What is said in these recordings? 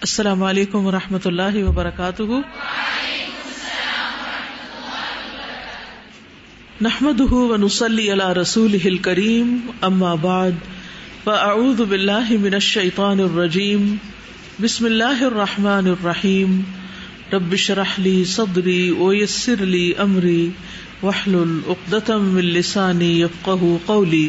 السلام علیکم و رحمۃ اللہ وبرکاتہ۔ نحمد ونسلی علی رسول ہل کریم اما بعد، فاعوذ باللہ من الشیطان الرجیم، بسم اللہ الرحمن الرحیم، رب شرح لی صدری ویسر لی امری وحلل اقدتم من لسانی یفقہ قولی۔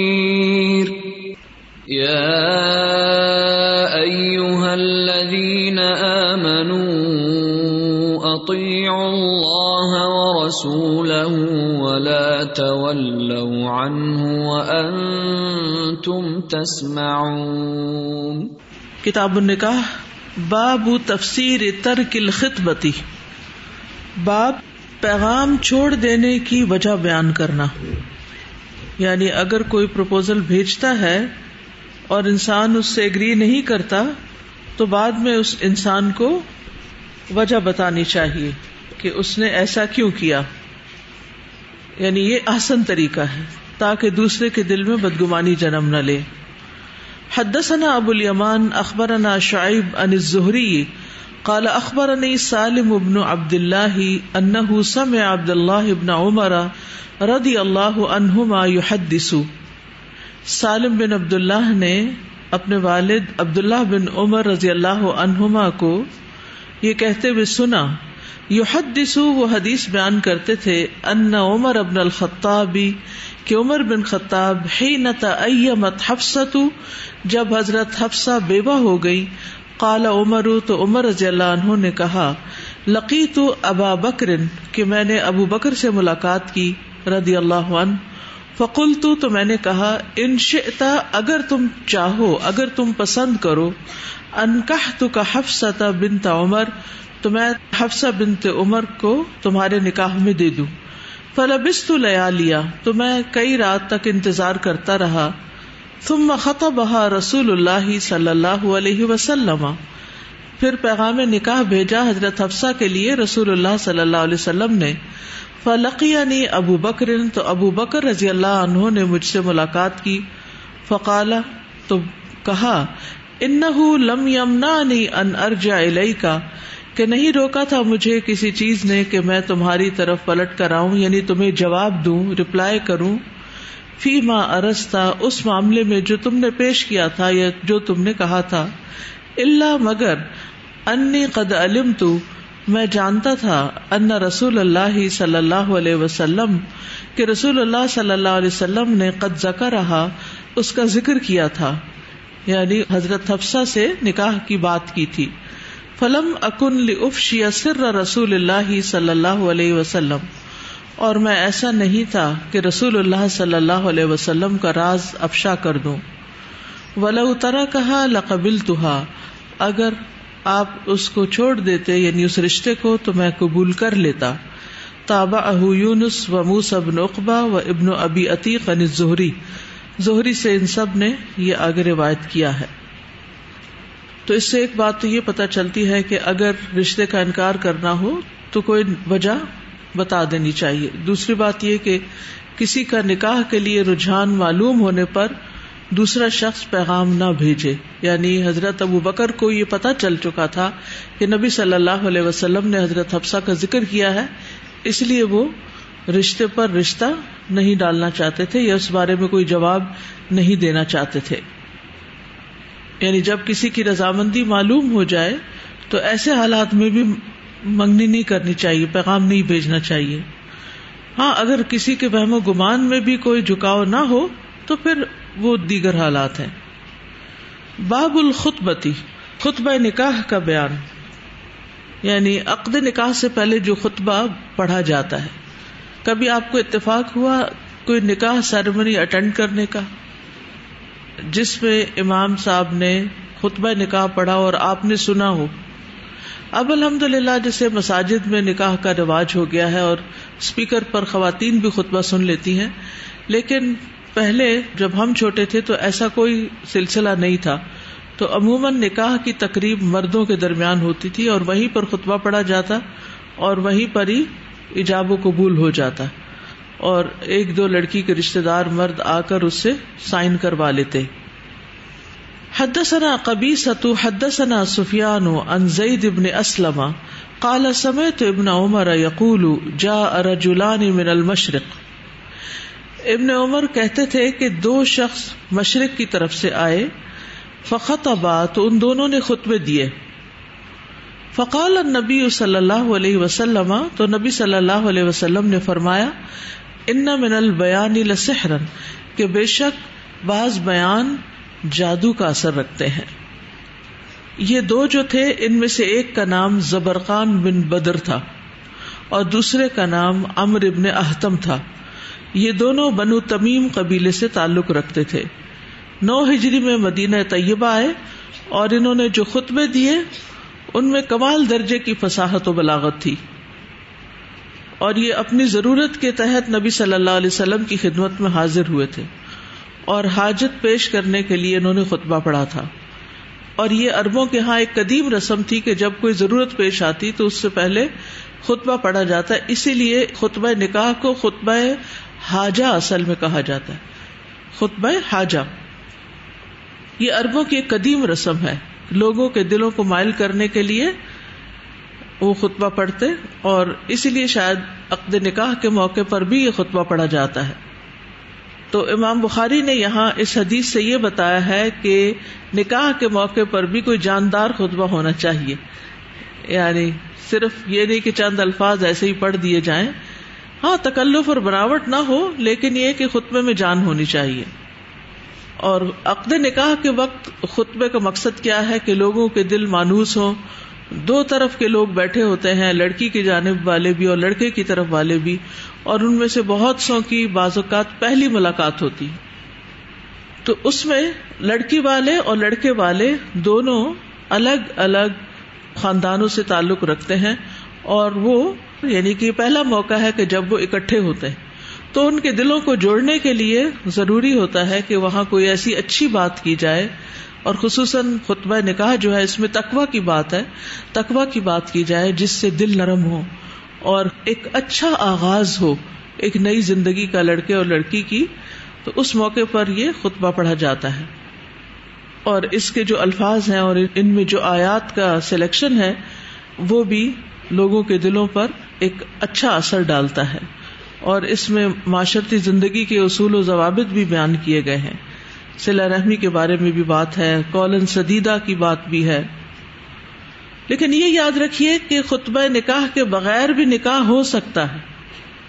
ورسوله ولا تولوا عنه وأنتم تسمعون. کتاب النکاح، باب تفسیر ترک الخطبتی باب پیغام چھوڑ دینے کی وجہ بیان کرنا. یعنی اگر کوئی پروپوزل بھیجتا ہے اور انسان اس سے اگری نہیں کرتا، تو بعد میں اس انسان کو وجہ بتانی چاہیے۔ کہ اس نے ایسا کیوں کیا؟ یعنی یہ آسن طریقہ ہے، تاکہ دوسرے کے دل میں بدگمانی جنم نہ لے۔ حدثنا ابو الیمان، اخبرنا شعیب ان الزہری، قال اخبرني سالم ابن عبد الله انه سمع عبد الله ابن عمر رضی اللہ عنہما يحدث سالم بن عبد اللہ نے اپنے والد عبد اللہ بن عمر رضی اللہ عنہما کو یہ کہتے ہوئے سنا۔ یو وہ حدیث بیان کرتے تھے، ان عمر ابن الخطابی کہ عمر بن خطاب ہی نتا ایمت حفصت جب حضرت حفصہ بیوہ ہو گئی، قال عمر، تو عمر رضی اللہ عنہ نے کہا لقی تو ابا بکر کہ میں نے ابو بکر سے ملاقات کی، رضی اللہ عنہ فکل تو میں نے کہا، ان شئتا اگر تم چاہو، اگر تم پسند کرو انکاہ تو کا حفصہ بنت عمر تو میں حفصہ بنت عمر کو تمہارے نکاح میں دے دوں۔ فلبس تو لیا لیا تو میں کئی رات تک انتظار کرتا رہا۔ ثم خطبها رسول اللہ صلی اللہ علیہ وسلم۔ پھر پیغام نکاح بھیجا حضرت حفصہ کے لیے رسول اللہ صلی اللہ علیہ وسلم نے۔ فلقیانی ابو بکر تو ابو بکر رضی اللہ عنہ نے مجھ سے ملاقات کی۔ فقالا تو کہا ان لم یمنا ان ارجا کا کہ نہیں روکا تھا مجھے کسی چیز نے کہ میں تمہاری طرف پلٹ کر آؤں یعنی تمہیں جواب دوں ریپلائی کروں۔ فی ماں ارستا، اس معاملے میں جو تم نے پیش کیا تھا یا جو تم نے کہا تھا۔ اللہ مگر، انی قد علم تو میں جانتا تھا ان رسول اللہ صلی اللہ علیہ وسلم، کہ رسول اللہ صلی اللہ علیہ وسلم نے قد ذکر رہا اس کا ذکر کیا تھا۔ یعنی حضرت حفصہ سے نکاح کی بات کی تھی۔ فلم اکن لفشی سر رسول اللہ صلی اللہ علیہ وسلم۔ اور میں ایسا نہیں تھا کہ رسول اللہ صلی اللہ علیہ وسلم کا راز افشا کر دوں۔ ولو ترا کہا لقبل اگر آپ اس کو چھوڑ دیتے یعنی اس رشتے کو، تو میں قبول کر لیتا۔ تابا اہ یونس و موس ابن اقبا و ابن ابی عتیق ان زہری زہری سے ان سب نے یہ آگے روایت کیا ہے۔ تو اس سے ایک بات تو یہ پتا چلتی ہے کہ اگر رشتے کا انکار کرنا ہو تو کوئی وجہ بتا دینی چاہیے۔ دوسری بات یہ کہ کسی کا نکاح کے لیے رجحان معلوم ہونے پر دوسرا شخص پیغام نہ بھیجے۔ یعنی حضرت ابو بکر کو یہ پتا چل چکا تھا کہ نبی صلی اللہ علیہ وسلم نے حضرت حفصہ کا ذکر کیا ہے، اس لیے وہ رشتے پر رشتہ نہیں ڈالنا چاہتے تھے یا اس بارے میں کوئی جواب نہیں دینا چاہتے تھے۔ یعنی جب کسی کی رضامندی معلوم ہو جائے تو ایسے حالات میں بھی منگنی نہیں کرنی چاہیے، پیغام نہیں بھیجنا چاہیے۔ ہاں اگر کسی کے بہم و گمان میں بھی کوئی جھکاؤ نہ ہو تو پھر وہ دیگر حالات ہیں۔ باب الخطبتی خطبہ نکاح کا بیان۔ یعنی عقد نکاح سے پہلے جو خطبہ پڑھا جاتا ہے۔ کبھی آپ کو اتفاق ہوا کوئی نکاح سیرمنی اٹینڈ کرنے کا؟ جس میں امام صاحب نے خطبہ نکاح پڑھا اور آپ نے سنا ہو۔ اب الحمد للہ جیسے مساجد میں نکاح کا رواج ہو گیا ہے اور اسپیکر پر خواتین بھی خطبہ سن لیتی ہیں۔ لیکن پہلے جب ہم چھوٹے تھے تو ایسا کوئی سلسلہ نہیں تھا۔ تو عموماً نکاح کی تقریب مردوں کے درمیان ہوتی تھی اور وہیں پر خطبہ پڑا جاتا اور وہیں پر ہی ایجاب و قبول ہو جاتا۔ اور ایک دو لڑکی کے رشتے دار مرد آ کر اس سے سائن کروا لیتے۔ حدثنا قبیصۃ، حدثنا سفیان عن زید ابن اسلم، قال سمعت ابن عمر يقول جاء رجلان من المشرق۔ ابن عمر کہتے تھے کہ دو شخص مشرق کی طرف سے آئے فخط تو ان دونوں نے خطبے دیے۔ فقال نبی صلی اللہ علیہ وسلم، تو نبی صلی اللہ علیہ وسلم نے فرمایا ان من البیان لسحرن، کہ بے شک بعض بیان جادو کا اثر رکھتے ہیں۔ یہ دو جو تھے، ان میں سے ایک کا نام زبرقان بن بدر تھا اور دوسرے کا نام امر ابن احتم تھا۔ یہ دونوں بنو تمیم قبیلے سے تعلق رکھتے تھے۔ نو ہجری میں مدینہ طیبہ آئے اور انہوں نے جو خطبے دیے، ان میں کمال درجے کی فساحت و بلاغت تھی۔ اور یہ اپنی ضرورت کے تحت نبی صلی اللہ علیہ وسلم کی خدمت میں حاضر ہوئے تھے اور حاجت پیش کرنے کے لیے انہوں نے خطبہ پڑھا تھا اور یہ اربوں کے ہاں ایک قدیم رسم تھی کہ جب کوئی ضرورت پیش آتی تو اس سے پہلے خطبہ پڑھا جاتا ہے اسی لیے خطبہ نکاح کو خطبہ حاجہ اصل میں کہا جاتا ہے خطبہ حاجہ یہ اربوں کی ایک قدیم رسم ہے لوگوں کے دلوں کو مائل کرنے کے لیے وہ خطبہ پڑھتے اور اسی لیے شاید عقد نکاح کے موقع پر بھی یہ خطبہ پڑھا جاتا ہے۔ تو امام بخاری نے یہاں اس حدیث سے یہ بتایا ہے کہ نکاح کے موقع پر بھی کوئی جاندار خطبہ ہونا چاہیے۔ یعنی صرف یہ نہیں کہ چند الفاظ ایسے ہی پڑھ دیے جائیں۔ ہاں تکلف اور بناوٹ نہ ہو، لیکن یہ کہ خطبے میں جان ہونی چاہیے۔ اور عقد نکاح کے وقت خطبے کا مقصد کیا ہے کہ لوگوں کے دل مانوس ہوں دو طرف کے لوگ بیٹھے ہوتے ہیں، لڑکی کی جانب والے بھی اور لڑکے کی طرف والے بھی، اور ان میں سے بہت سو کی بعض اوقات پہلی ملاقات ہوتی۔ تو اس میں لڑکی والے اور لڑکے والے دونوں الگ الگ خاندانوں سے تعلق رکھتے ہیں، اور وہ یعنی کہ پہلا موقع ہے کہ جب وہ اکٹھے ہوتے ہیں۔ تو ان کے دلوں کو جوڑنے کے لیے ضروری ہوتا ہے کہ وہاں کوئی ایسی اچھی بات کی جائے اور خصوصاً خطبہ نکاح جو ہے اس میں تقوا کی بات ہے تقوا کی بات کی جائے جس سے دل نرم ہو اور ایک اچھا آغاز ہو، ایک نئی زندگی کا لڑکے اور لڑکی کی، تو اس موقع پر یہ خطبہ پڑھا جاتا ہے۔ اور اس کے جو الفاظ ہیں اور ان میں جو آیات کا سلیکشن ہے، وہ بھی لوگوں کے دلوں پر ایک اچھا اثر ڈالتا ہے۔ اور اس میں معاشرتی زندگی کے اصول و ضوابط بھی بیان کیے گئے ہیں۔ سلا رحمی کے بارے میں بھی بات ہے، کولن سدیدہ کی بات بھی ہے۔ لیکن یہ یاد رکھیے کہ خطبہ نکاح کے بغیر بھی نکاح ہو سکتا ہے۔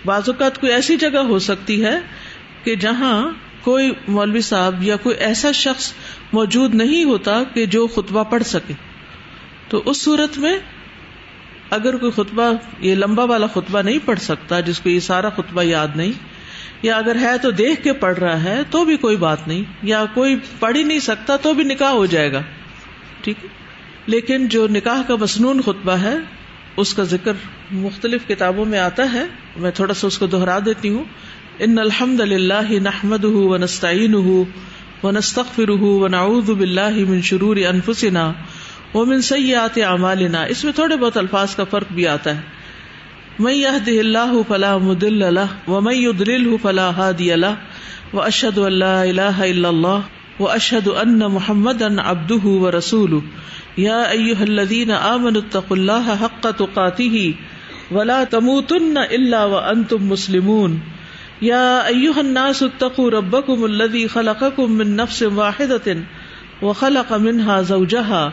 بعض اوقات کوئی ایسی جگہ ہو سکتی ہے کہ جہاں کوئی مولوی صاحب یا کوئی ایسا شخص موجود نہیں ہوتا کہ جو خطبہ پڑھ سکے۔ تو اس صورت میں اگر کوئی خطبہ، یہ لمبا والا خطبہ نہیں پڑھ سکتا جس کو یہ سارا خطبہ یاد نہیں یا اگر ہے تو دیکھ کے پڑھ رہا ہے تو بھی کوئی بات نہیں، یا کوئی پڑھ ہی نہیں سکتا تو بھی نکاح ہو جائے گا۔ ٹھیک لیکن جو نکاح کا مصنون خطبہ ہے، اس کا ذکر مختلف کتابوں میں آتا ہے۔ میں تھوڑا سا اس کو دوہرا دیتی ہوں۔ ان الحمد للہ نحمد و نستعین و باللہ من شرور انفسنا و من اعمالنا۔ اس میں تھوڑے بہت الفاظ کا فرق بھی آتا ہے۔ من يهده الله فلا مضل له، ومن يضلله فلا هادي له واشهد ان لا اله الا الله واشهد ان محمدا عبده ورسوله. يا ايها الذين امنوا اتقوا الله حق تقاته، ولا تموتن الا وانتم مسلمون. يا ايها الناس اتقوا ربكم الذي خلقكم من نفس واحده وخلق منها زوجها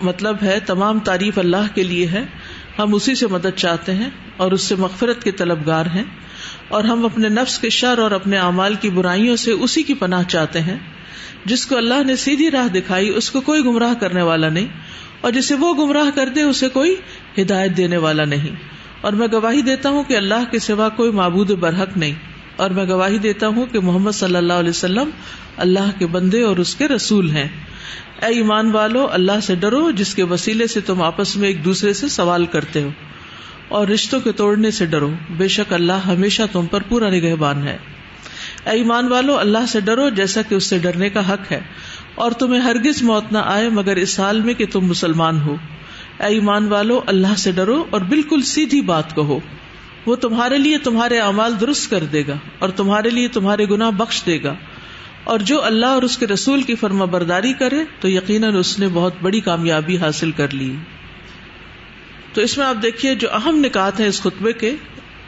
مطلب ہے تمام تعریف اللہ کے لیے ہے۔ ہم اسی سے مدد چاہتے ہیں اور اس سے مغفرت کے طلبگار ہیں۔ اور ہم اپنے نفس کے شر اور اپنے اعمال کی برائیوں سے اسی کی پناہ چاہتے ہیں۔ جس کو اللہ نے سیدھی راہ دکھائی، اس کو کوئی گمراہ کرنے والا نہیں۔ اور جسے وہ گمراہ کر دے، اسے کوئی ہدایت دینے والا نہیں۔ اور میں گواہی دیتا ہوں کہ اللہ کے سوا کوئی معبود برحق نہیں۔ اور میں گواہی دیتا ہوں کہ محمد صلی اللہ علیہ وسلم اللہ کے بندے اور اس کے رسول ہیں۔ اے ایمان والو، اللہ سے ڈرو، جس کے وسیلے سے تم آپس میں ایک دوسرے سے سوال کرتے ہو۔ اور رشتوں کے توڑنے سے ڈرو۔ بے شک اللہ ہمیشہ تم پر پورا نگہبان ہے۔ اے ایمان والو، اللہ سے ڈرو، جیسا کہ اس سے ڈرنے کا حق ہے۔ اور تمہیں ہرگز موت نہ آئے، مگر اس حال میں کہ تم مسلمان ہو۔ اے ایمان والو، اللہ سے ڈرو اور بالکل سیدھی بات کہو۔ وہ تمہارے لیے تمہارے اعمال درست کر دے گا اور تمہارے لیے تمہارے گنا بخش دے گا۔ اور جو اللہ اور اس کے رسول کی فرما برداری کرے تو یقیناً اس نے بہت بڑی کامیابی حاصل کر لی۔ تو اس میں آپ دیکھیے جو اہم نکات ہیں اس خطبے کے،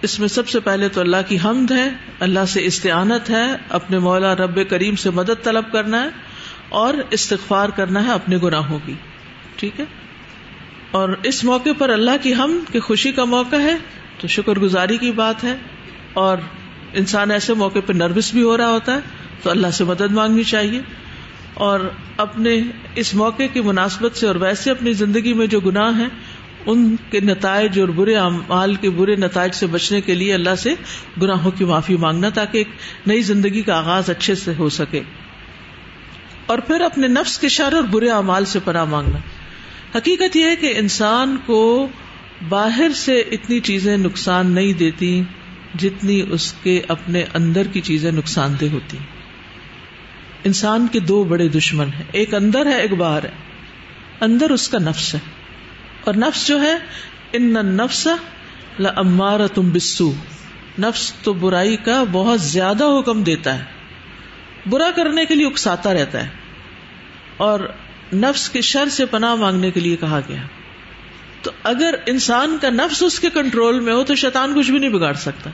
اس میں سب سے پہلے تو اللہ کی حمد ہے، اللہ سے استعانت ہے، اپنے مولا رب کریم سے مدد طلب کرنا ہے اور استغفار کرنا ہے اپنے گناہوں کی۔ ٹھیک ہے؟ اور اس موقع پر اللہ کی ہم کی خوشی کا موقع ہے، تو شکر گزاری کی بات ہے۔ اور انسان ایسے موقع پہ نروس بھی ہو رہا ہوتا ہے تو اللہ سے مدد مانگنی چاہیے اور اپنے اس موقع کی مناسبت سے اور ویسے اپنی زندگی میں جو گناہ ہیں، ان کے نتائج اور برے اعمال کے برے نتائج سے بچنے کے لیے اللہ سے گناہوں کی معافی مانگنا تاکہ ایک نئی زندگی کا آغاز اچھے سے ہو سکے۔ اور پھر اپنے نفس کے شر اور برے اعمال سے پناہ مانگنا۔ حقیقت یہ ہے کہ انسان کو باہر سے اتنی چیزیں نقصان نہیں دیتی جتنی اس کے اپنے اندر کی چیزیں نقصان دہ ہوتی۔ انسان کے دو بڑے دشمن ہیں۔ ایک اندر ہے، ایک باہر ہے۔ اندر اس کا نفس ہے۔ اور نفس جو ہے، ان نفس لمارا تم بسو نفس تو برائی کا بہت زیادہ حکم دیتا ہے۔ برا کرنے کے لیے اکساتا رہتا ہے۔ اور نفس کے شر سے پناہ مانگنے کے لیے کہا گیا۔ تو اگر انسان کا نفس اس کے کنٹرول میں ہو، تو شیطان کچھ بھی نہیں بگاڑ سکتا۔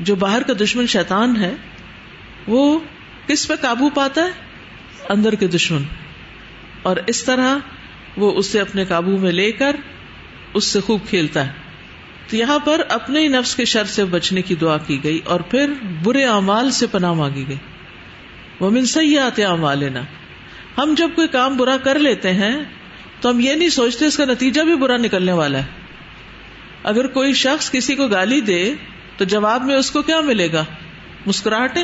جو باہر کا دشمن شیطان ہے، وہ کس پہ قابو پاتا ہے؟ اندر کے دشمن۔ اور اس طرح وہ اسے اپنے قابو میں لے کر اس سے خوب کھیلتا ہے۔ تو یہاں پر اپنے ہی نفس کے شر سے بچنے کی دعا کی گئی اور پھر برے اعمال سے پناہ مانگی گئی۔ وہ من سیاحت اعمال لینا ہم جب کوئی کام برا کر لیتے ہیں تو ہم یہ نہیں سوچتے اس کا نتیجہ بھی برا نکلنے والا ہے۔ اگر کوئی شخص کسی کو گالی دے تو جواب میں اس کو کیا ملے گا؟ مسکراہٹے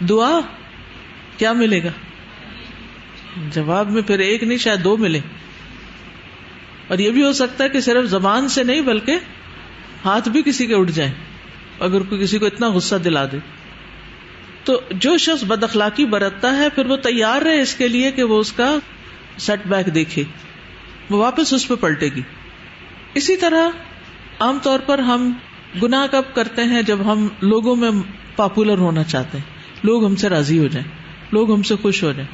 دعا کیا ملے گا؟ جواب میں پھر ایک نہیں، شاید دو ملے۔ اور یہ بھی ہو سکتا ہے کہ صرف زبان سے نہیں، بلکہ ہاتھ بھی کسی کے اٹھ جائیں، اگر کوئی کسی کو اتنا غصہ دلا دے۔ تو جو شخص بد اخلاقی برتتا ہے، پھر وہ تیار رہے اس کے لیے کہ وہ اس کا سیٹ بیک دیکھے۔ وہ واپس اس پہ پلٹے گی۔ اسی طرح عام طور پر ہم گنا کب کرتے ہیں؟ جب ہم لوگوں میں پاپولر ہونا چاہتے ہیں۔ لوگ ہم سے راضی ہو جائیں، لوگ ہم سے خوش ہو جائیں۔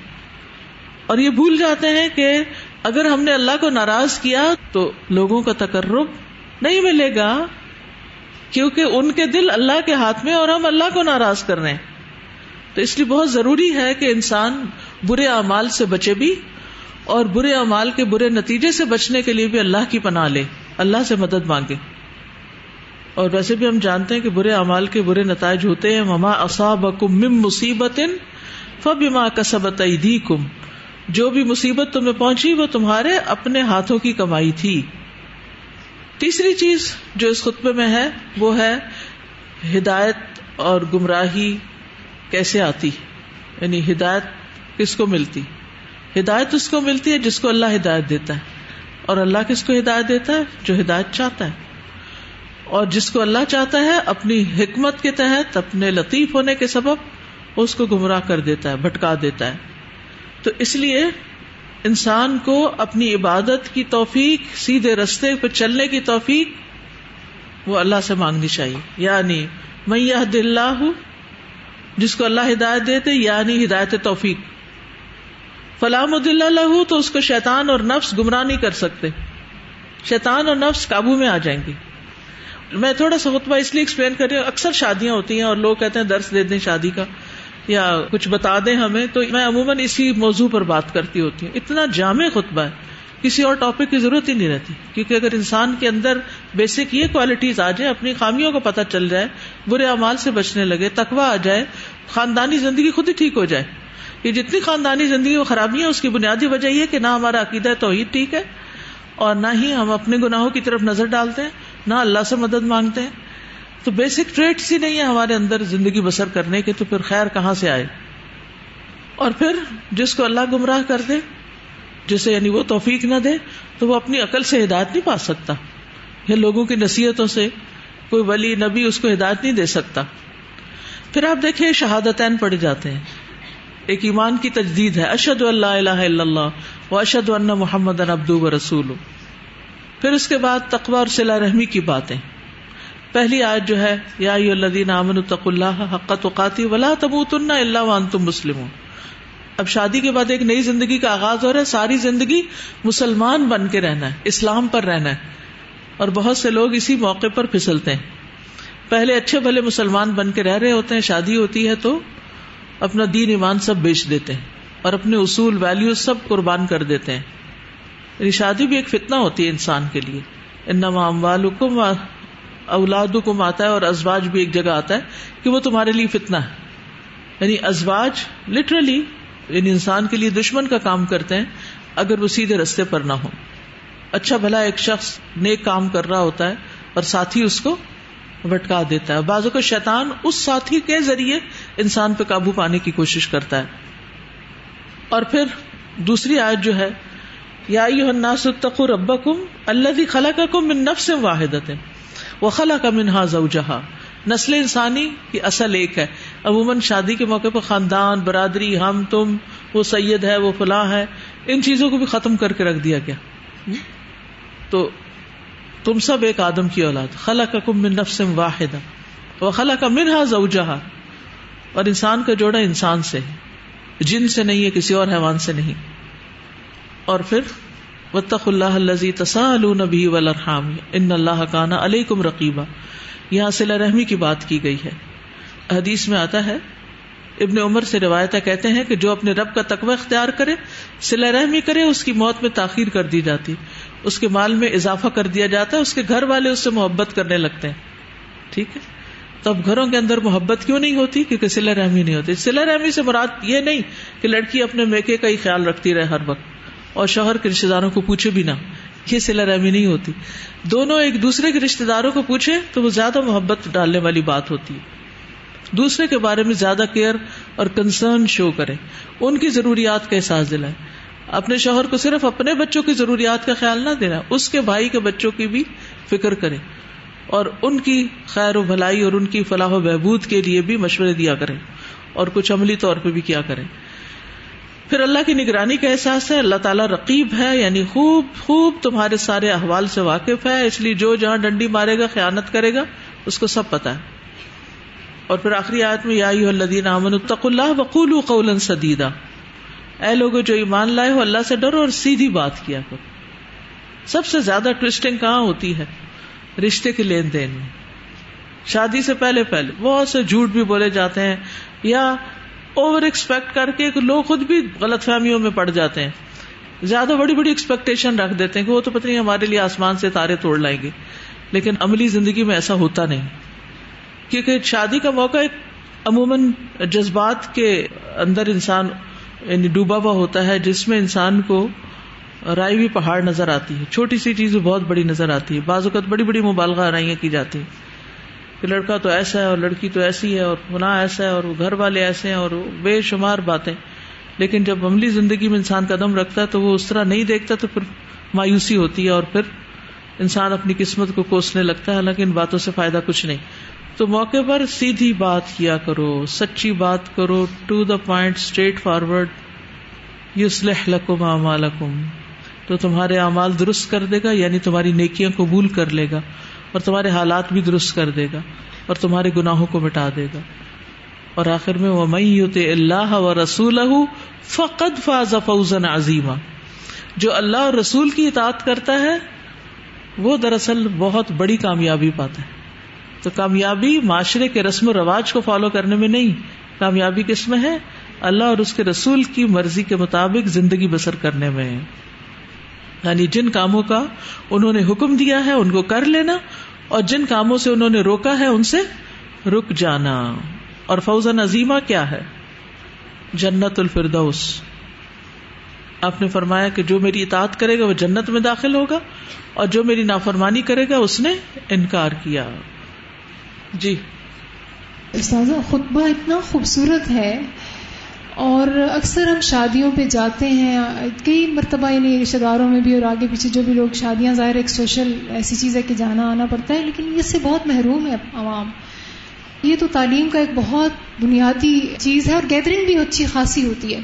اور یہ بھول جاتے ہیں کہ اگر ہم نے اللہ کو ناراض کیا تو لوگوں کا تقرب نہیں ملے گا، کیونکہ ان کے دل اللہ کے ہاتھ میں اور ہم اللہ کو ناراض کر رہے ہیں۔ تو اس لیے بہت ضروری ہے کہ انسان برے اعمال سے بچے بھی اور برے اعمال کے برے نتیجے سے بچنے کے لیے بھی اللہ کی پناہ لے، اللہ سے مدد مانگے۔ اور ویسے بھی ہم جانتے ہیں کہ برے اعمال کے برے نتائج ہوتے ہیں۔ مما اصاب کم مصیبت فبما کسبت ایدیکم جو بھی مصیبت تمہیں پہنچی وہ تمہارے اپنے ہاتھوں کی کمائی تھی۔ تیسری چیز جو اس خطبے میں ہے وہ ہے ہدایت اور گمراہی کیسے آتی؟ یعنی ہدایت کس کو ملتی؟ ہدایت اس کو ملتی ہے جس کو اللہ ہدایت دیتا ہے۔ اور اللہ کس کو ہدایت دیتا ہے؟ جو ہدایت چاہتا ہے۔ اور جس کو اللہ چاہتا ہے اپنی حکمت کے تحت، اپنے لطیف ہونے کے سبب، اس کو گمراہ کر دیتا ہے، بھٹکا دیتا ہے۔ تو اس لیے انسان کو اپنی عبادت کی توفیق، سیدھے رستے پہ چلنے کی توفیق، وہ اللہ سے مانگنی چاہیے۔ یعنی میں یہ دل ہوں جس کو اللہ ہدایت دیتے یعنی ہدایت توفیق۔ فلام اللہ تو اس کو شیطان اور نفس گمراہ نہیں کر سکتے۔ شیطان اور نفس قابو میں آ جائیں گے۔ میں تھوڑا سا خطبہ اس لیے ایکسپلین کر رہی ہوں، اکثر شادیاں ہوتی ہیں اور لوگ کہتے ہیں درس دے دیں شادی کا یا کچھ بتا دیں ہمیں، تو میں عموماً اسی موضوع پر بات کرتی ہوتی ہوں۔ اتنا جامع خطبہ ہے، کسی اور ٹاپک کی ضرورت ہی نہیں رہتی۔ کیونکہ اگر انسان کے اندر بیسک یہ کوالٹیز آ جائے اپنی خامیوں کو پتہ چل جائے، برے امال سے بچنے لگے تقوا آ جائے، خاندانی زندگی خود ہی ٹھیک ہو جائے۔ یہ جتنی خاندانی زندگی میں خرابیاں اس کی بنیادی وجہ یہ کہ نہ ہمارا عقیدہ توحید ٹھیک ہے اور نہ ہی ہم اپنے گناہوں کی طرف نظر ڈالتے ہیں۔ نہ اللہ سے مدد مانگتے ہیں۔ تو بیسک ٹریٹس ہی نہیں ہے ہمارے اندر زندگی بسر کرنے کے، تو پھر خیر کہاں سے آئے؟ اور پھر جس کو اللہ گمراہ کر دے، جسے یعنی وہ توفیق نہ دے، تو وہ اپنی عقل سے ہدایت نہیں پا سکتا۔ یا لوگوں کی نصیحتوں سے کوئی ولی، نبی اس کو ہدایت نہیں دے سکتا۔ پھر آپ دیکھیں، شہادتین پڑے جاتے ہیں۔ ایک ایمان کی تجدید ہے۔ اشد اللہ الہ الا اللہ و اشد اللہ محمد ابدو و رسول پھر اس کے بعد تقوا اور صلاح رحمی کی باتیں۔ پہلی آج جو ہے، یا الذین آمنوا اتقوا اللہ حق تقاتی ولا تموتن الا وانتم مسلمون۔ اب شادی کے بعد ایک نئی زندگی کا آغاز ہو رہا ہے، ساری زندگی مسلمان بن کے رہنا ہے، اسلام پر رہنا ہے۔ اور بہت سے لوگ اسی موقع پر پھسلتے ہیں۔ پہلے اچھے بھلے مسلمان بن کے رہ رہے ہوتے ہیں، شادی ہوتی ہے تو اپنا دین ایمان سب بیچ دیتے ہیں اور اپنے اصول ویلو سب قربان کر دیتے ہیں۔ یعنی شادی بھی ایک فتنا ہوتی ہے انسان کے لیے۔ انما اموالکم اولادکم آتا ہے اور ازواج بھی ایک جگہ آتا ہے کہ وہ تمہارے لیے فتنا ہے۔ یعنی ازواج لٹرلی یعنی انسان کے لیے دشمن کا کام کرتے ہیں اگر وہ سیدھے رستے پر نہ ہو اچھا بھلا ایک شخص نیک کام کر رہا ہوتا ہے اور ساتھی اس کو بٹکا دیتا ہے۔ بازو کا شیطان اس ساتھی کے ذریعے انسان پہ قابو پانے کی کوشش کرتا ہے۔ اور پھر دوسری آیت جو ہے یا الناس اتقوا ربکم الذی خلقکم من نفس واحدۃ وخلق منها زوجها نسل انسانی کی اصل ایک ہے۔ عموماً شادی کے موقع پر خاندان، برادری، ہم، تم، وہ سید ہے، وہ فلاں ہے، ان چیزوں کو بھی ختم کر کے رکھ دیا گیا تو تم سب ایک آدم کی اولاد۔ خلا کا کم من نفس واحد وہ خلا کا منہا اور انسان کا جوڑا انسان سے جن سے نہیں ہے، کسی اور حیوان سے نہیں۔ اور پھر وطخ اللہ الزی تسا بھی ولرحام ان اللہ کانا علیکم رقیبہ یہاں سلا رحمی کی بات کی گئی ہے۔ حدیث میں آتا ہے، ابن عمر سے روایت کہتے ہیں کہ جو اپنے رب کا تقوی اختیار کرے سلا رحمی کرے، اس کی موت میں تاخیر کر دی جاتی۔ اس کے مال میں اضافہ کر دیا جاتا ہے، اس کے گھر والے اس سے محبت کرنے لگتے ہیں۔ ٹھیک ہے؟ تو اب گھروں کے اندر محبت کیوں نہیں ہوتی؟ کیونکہ سلا رحمی نہیں ہوتی۔ سلا رحمی سے مراد یہ نہیں کہ لڑکی اپنے میکے کا ہی خیال رکھتی رہے ہر وقت۔ اور شوہر کے رشتے داروں کو پوچھے بھی نہ۔ یہ سلا رحمی نہیں ہوتی۔ دونوں ایک دوسرے کے رشتے داروں کو پوچھے تو وہ زیادہ محبت ڈالنے والی بات ہوتی ہے۔ دوسرے کے بارے میں زیادہ کیئر اور کنسرن شو کرے ان کی ضروریات کا احساس دلائے اپنے شوہر کو صرف اپنے بچوں کی ضروریات کا خیال نہ دینا اس کے بھائی کے بچوں کی بھی فکر کرے اور ان کی خیر و بھلائی اور ان کی فلاح و بہبود کے لیے بھی مشورے دیا کرے اور کچھ عملی طور پہ بھی کیا کرے پھر اللہ کی نگرانی کا احساس ہے، اللہ تعالیٰ رقیب ہے یعنی خوب خوب تمہارے سارے احوال سے واقف ہے، اس لیے جو جہاں ڈنڈی مارے گا، خیانت کرے گا، اس کو سب پتا ہے۔ اور پھر آخری آیت میں، یا الدین امن الطق اللہ وقول قول سدیدہ اے لوگ جو ایمان لائے ہو، اللہ سے ڈرو اور سیدھی بات کیا کرو۔ سب سے زیادہ ٹوسٹنگ کہاں ہوتی ہے؟ رشتے کے لین دین میں۔ شادی سے پہلے پہلے، بہت سے جھوٹ بھی بولے جاتے ہیں، یا اوور ایکسپیکٹ کر کے لوگ خود بھی غلط فہمیوں میں پڑ جاتے ہیں۔ زیادہ بڑی بڑی ایکسپیکٹیشن رکھ دیتے ہیں کہ وہ تو پتہ نہیں ہمارے لیے آسمان سے تارے توڑ لائیں گے۔ لیکن عملی زندگی میں ایسا ہوتا نہیں۔ کیونکہ شادی کا موقع ایک عموماً جذبات کے اندر انسان یعنی ڈوبا ہوا ہوتا ہے، جس میں انسان کو رائے بھی پہاڑ نظر آتی ہے۔ چھوٹی سی چیز بہت بڑی نظر آتی ہے۔ بعض اوقات بڑی بڑی مبالغہ آرائیاں کی جاتی ہیں۔ کہ لڑکا تو ایسا ہے اور لڑکی تو ایسی ہے اور گناہ ایسا ہے اور گھر والے ایسے ہیں اور بے شمار باتیں۔ لیکن جب عملی زندگی میں انسان قدم رکھتا ہے تو وہ اس طرح نہیں دیکھتا تو پھر مایوسی ہوتی ہے اور پھر انسان اپنی قسمت کو کوسنے لگتا ہے۔ حالانکہ ان باتوں سے فائدہ کچھ نہیں۔ تو موقع پر سیدھی بات کیا کرو، سچی بات کرو، to the point straight forward یوسلح لکم اعمالکم۔ تو تمہارے اعمال درست کر دے گا یعنی تمہاری نیکیاں قبول کر لے گا۔ اور تمہارے حالات بھی درست کر دے گا اور تمہارے گناہوں کو مٹا دے گا۔ اور آخر میں وہ مئی اللہ و رسول فقد فاز فوزن عظیم جو اللہ اور رسول کی اطاعت کرتا ہے، وہ دراصل بہت بڑی کامیابی پاتا ہے۔ تو کامیابی معاشرے کے رسم و رواج کو فالو کرنے میں نہیں، کامیابی کس میں ہے؟ اللہ اور اس کے رسول کی مرضی کے مطابق زندگی بسر کرنے میں۔ یعنی جن کاموں کا انہوں نے حکم دیا ہے ان کو کر لینا اور جن کاموں سے انہوں نے روکا ہے ان سے رک جانا۔ اور فوزن عظیمہ کیا ہے؟ جنت الفردوس۔ آپ نے فرمایا کہ جو میری اطاعت کرے گا وہ جنت میں داخل ہوگا اور جو میری نافرمانی کرے گا اس نے انکار کیا۔ جی۔ استاذہ، خطبہ اتنا خوبصورت ہے اور اکثر ہم شادیوں پہ جاتے ہیں، کئی مرتبہ یعنی رشتے داروں میں بھی اور آگے پیچھے جو بھی لوگ شادیاں، ظاہر ایک سوشل ایسی چیز ہے کہ جانا آنا پڑتا ہے، لیکن اس سے بہت محروم ہے عوام۔ یہ تو تعلیم کا ایک بہت بنیادی چیز ہے اور گیدرنگ بھی اچھی خاصی ہوتی ہے۔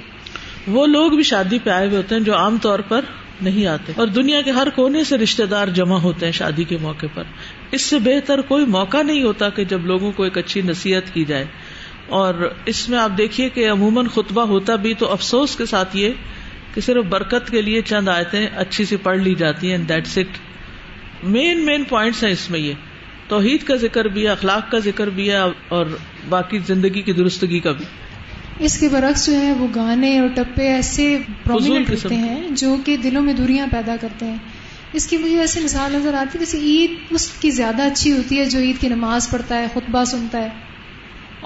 وہ لوگ بھی شادی پہ آئے ہوئے ہوتے ہیں جو عام طور پر نہیں آتے۔ اور دنیا کے ہر کونے سے رشتے دار جمع ہوتے ہیں شادی کے موقع پر۔ اس سے بہتر کوئی موقع نہیں ہوتا کہ جب لوگوں کو ایک اچھی نصیحت کی جائے۔ اور اس میں آپ دیکھیے کہ عموماً خطبہ ہوتا بھی تو افسوس کے ساتھ یہ کہ صرف برکت کے لیے چند آیتیں اچھی سی پڑھ لی جاتی ہیں that's it main main points ہیں اس میں یہ. توحید کا ذکر بھی ہے اخلاق کا ذکر بھی ہے اور باقی زندگی کی درستگی کا بھی. اس کے برعکس جو ہے وہ گانے اور ٹپے ایسے پرومیننٹ ہوتے ہیں جو کہ دلوں میں دوریاں پیدا کرتے ہیں. اس کی مجھے ایسی مثال نظر آتی ہے جیسے عید اس کی زیادہ اچھی ہوتی ہے جو عید کی نماز پڑھتا ہے خطبہ سنتا ہے.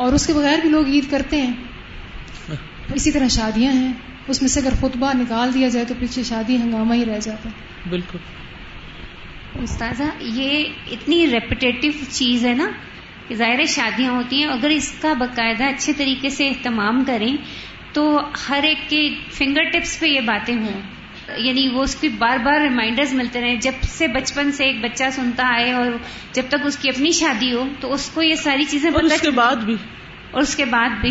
اور اس کے بغیر بھی لوگ عید کرتے ہیں۔ اسی طرح شادیاں ہیں۔ اس میں سے اگر خطبہ نکال دیا جائے تو پیچھے شادی ہنگامہ ہی رہ جاتا ہے۔ بالکل۔ استاذہ یہ اتنی ریپیٹیو چیز ہے نا کہ ظاہر شادیاں ہوتی ہیں۔ اگر اس کا باقاعدہ اچھے طریقے سے اہتمام کریں تو ہر ایک کے فنگر ٹپس پہ یہ باتیں ہوں۔ یعنی وہ اس کی بار بار ریمائنڈرز ملتے رہے۔ جب سے بچپن سے ایک بچہ سنتا آئے اور جب تک اس کی اپنی شادی ہو تو اس کو یہ ساری چیزیں اور اس کے بعد بھی۔ اور اس کے بعد بھی۔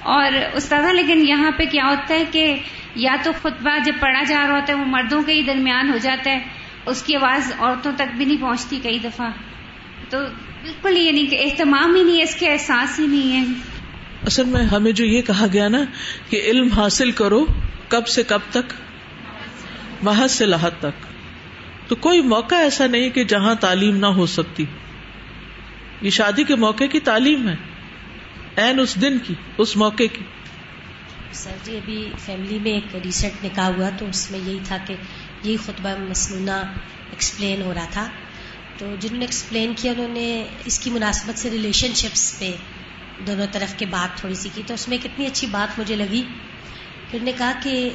اور استاذہ لیکن یہاں پہ کیا ہوتا ہے کہ یا تو خطبہ جب پڑھا جا رہا ہوتا ہے وہ مردوں کے ہی درمیان ہو جاتا ہے اس کی آواز عورتوں تک بھی نہیں پہنچتی کئی دفعہ۔ تو بالکل یہ نہیں کہ اہتمام ہی نہیں ہے اس کے احساس ہی نہیں ہے۔ اصل میں ہمیں جو یہ کہا گیا نا کہ علم حاصل کرو کب سے کب تک۔ محض سے لاحت تک۔ تو کوئی موقع ایسا نہیں کہ جہاں تعلیم نہ ہو سکتی۔ یہ شادی کے موقع کی تعلیم ہے۔ این اس دن کی، اس موقع کی۔ سر جی ابھی فیملی میں ایک ریسنٹ نکاح ہوا تو اس میں یہی تھا کہ یہی خطبہ مسنونہ ایکسپلین ہو رہا تھا۔ تو جنہوں نے ایکسپلین کیا، انہوں نے اس کی مناسبت سے ریلیشن شپس پہ دونوں طرف کے بات تھوڑی سی کی۔ تو اس میں کتنی اچھی بات مجھے لگی پھر نے کہا کہ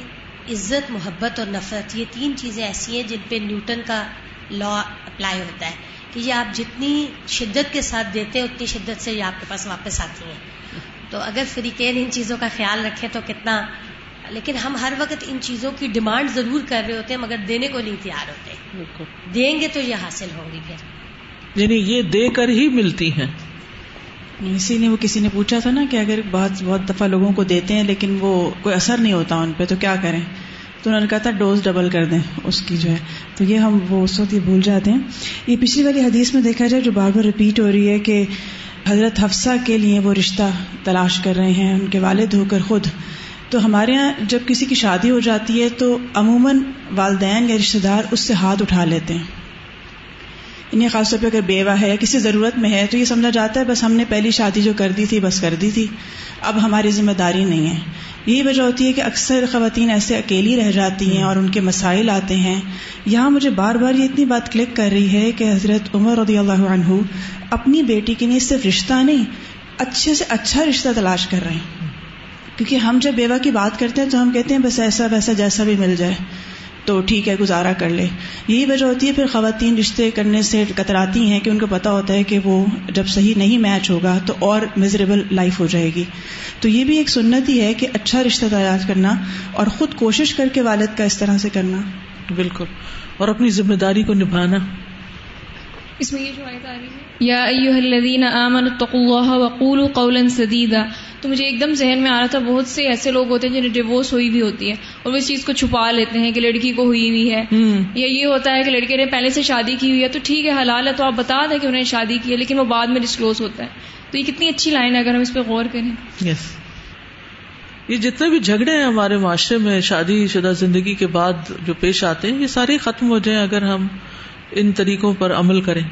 عزت محبت اور نفرت یہ تین چیزیں ایسی ہیں جن پہ نیوٹن کا لا اپلائی ہوتا ہے کہ یہ آپ جتنی شدت کے ساتھ دیتے ہیں اتنی شدت سے یہ آپ کے پاس واپس آتی ہیں۔ تو اگر فریقین ان چیزوں کا خیال رکھے تو کتنا لیکن ہم ہر وقت ان چیزوں کی ڈیمانڈ ضرور کر رہے ہوتے ہیں مگر دینے کو نہیں تیار ہوتے۔ دیں گے تو یہ حاصل ہوں گی پھر۔ یعنی یہ دے کر ہی ملتی ہیں۔ اسی لیے وہ کسی نے پوچھا تھا نا کہ اگر بہت بہت دفعہ لوگوں کو دیتے ہیں لیکن وہ کوئی اثر نہیں ہوتا ان پہ، تو کیا کریں؟ تو انہوں نے کہا تھا ڈوز ڈبل کر دیں اس کی جو ہے۔ تو یہ ہم وہ اس وقت یہ بھول جاتے ہیں۔ یہ پچھلی والی حدیث میں دیکھا جائے جو بار بار ریپیٹ ہو رہی ہے کہ حضرت حفصہ کے لیے وہ رشتہ تلاش کر رہے ہیں، ان کے والد ہو کر خود۔ تو ہمارے یہاں جب کسی کی شادی ہو جاتی ہے تو عموماً والدین یا رشتے دار اس سے ہاتھ اٹھا لیتے ہیں۔ انہیں خاص طور پہ اگر بیوہ ہے یا کسی ضرورت میں ہے تو یہ سمجھا جاتا ہے بس ہم نے پہلی شادی جو کر دی تھی بس کر دی تھی۔ اب ہماری ذمہ داری نہیں ہے۔ یہی وجہ ہوتی ہے کہ اکثر خواتین ایسے اکیلی رہ جاتی ہیں اور ان کے مسائل آتے ہیں۔ یہاں مجھے بار بار یہ اتنی بات کلک کر رہی ہے کہ حضرت عمر رضی اللہ عنہ اپنی بیٹی کے لیے صرف رشتہ نہیں، اچھے سے اچھا رشتہ تلاش کر رہے ہیں۔ کیونکہ ہم جب بیوہ کی بات کرتے ہیں تو ہم کہتے ہیں بس ایسا ویسا جیسا بھی مل جائے۔ تو ٹھیک ہے، گزارا کر لے۔ یہی وجہ ہوتی ہے، پھر خواتین رشتے کرنے سے کتراتی ہیں کہ ان کو پتا ہوتا ہے کہ وہ جب صحیح نہیں میچ ہوگا تو اور میزریبل لائف ہو جائے گی۔ تو یہ بھی ایک سنت ہی ہے کہ اچھا رشتہ تیار کرنا اور خود کوشش کر کے والد کا اس طرح سے کرنا۔ بالکل۔ اور اپنی ذمہ داری کو نبھانا۔ اس میں یہ جو آیت آ رہی ہے یا ایوہ الذین آمنوا اتقوا اللہ وقولوا قولا سدیدا. تو مجھے ایک دم ذہن میں آ رہا تھا بہت سے ایسے لوگ ہوتے ہیں جنہیں ڈیوورس ہوئی بھی ہوتی ہے اور وہ اس چیز کو چھپا لیتے ہیں کہ لڑکی کو ہوئی ہوئی ہے. یا یہ ہوتا ہے کہ لڑکے نے پہلے سے شادی کی ہوئی ہے تو ٹھیک ہے حلال ہے تو آپ بتا دیں کہ انہوں نے شادی کی ہے لیکن وہ بعد میں ڈسکلوز ہوتا ہے۔ تو یہ کتنی اچھی لائن ہے اگر ہم اس پہ غور کریں۔ یس یہ جتنے بھی جھگڑے ہیں ہمارے معاشرے میں شادی شدہ زندگی کے بعد جو پیش آتے ہیں یہ سارے ختم ہو جائیں اگر ہم ان طریقوں پر عمل کریں۔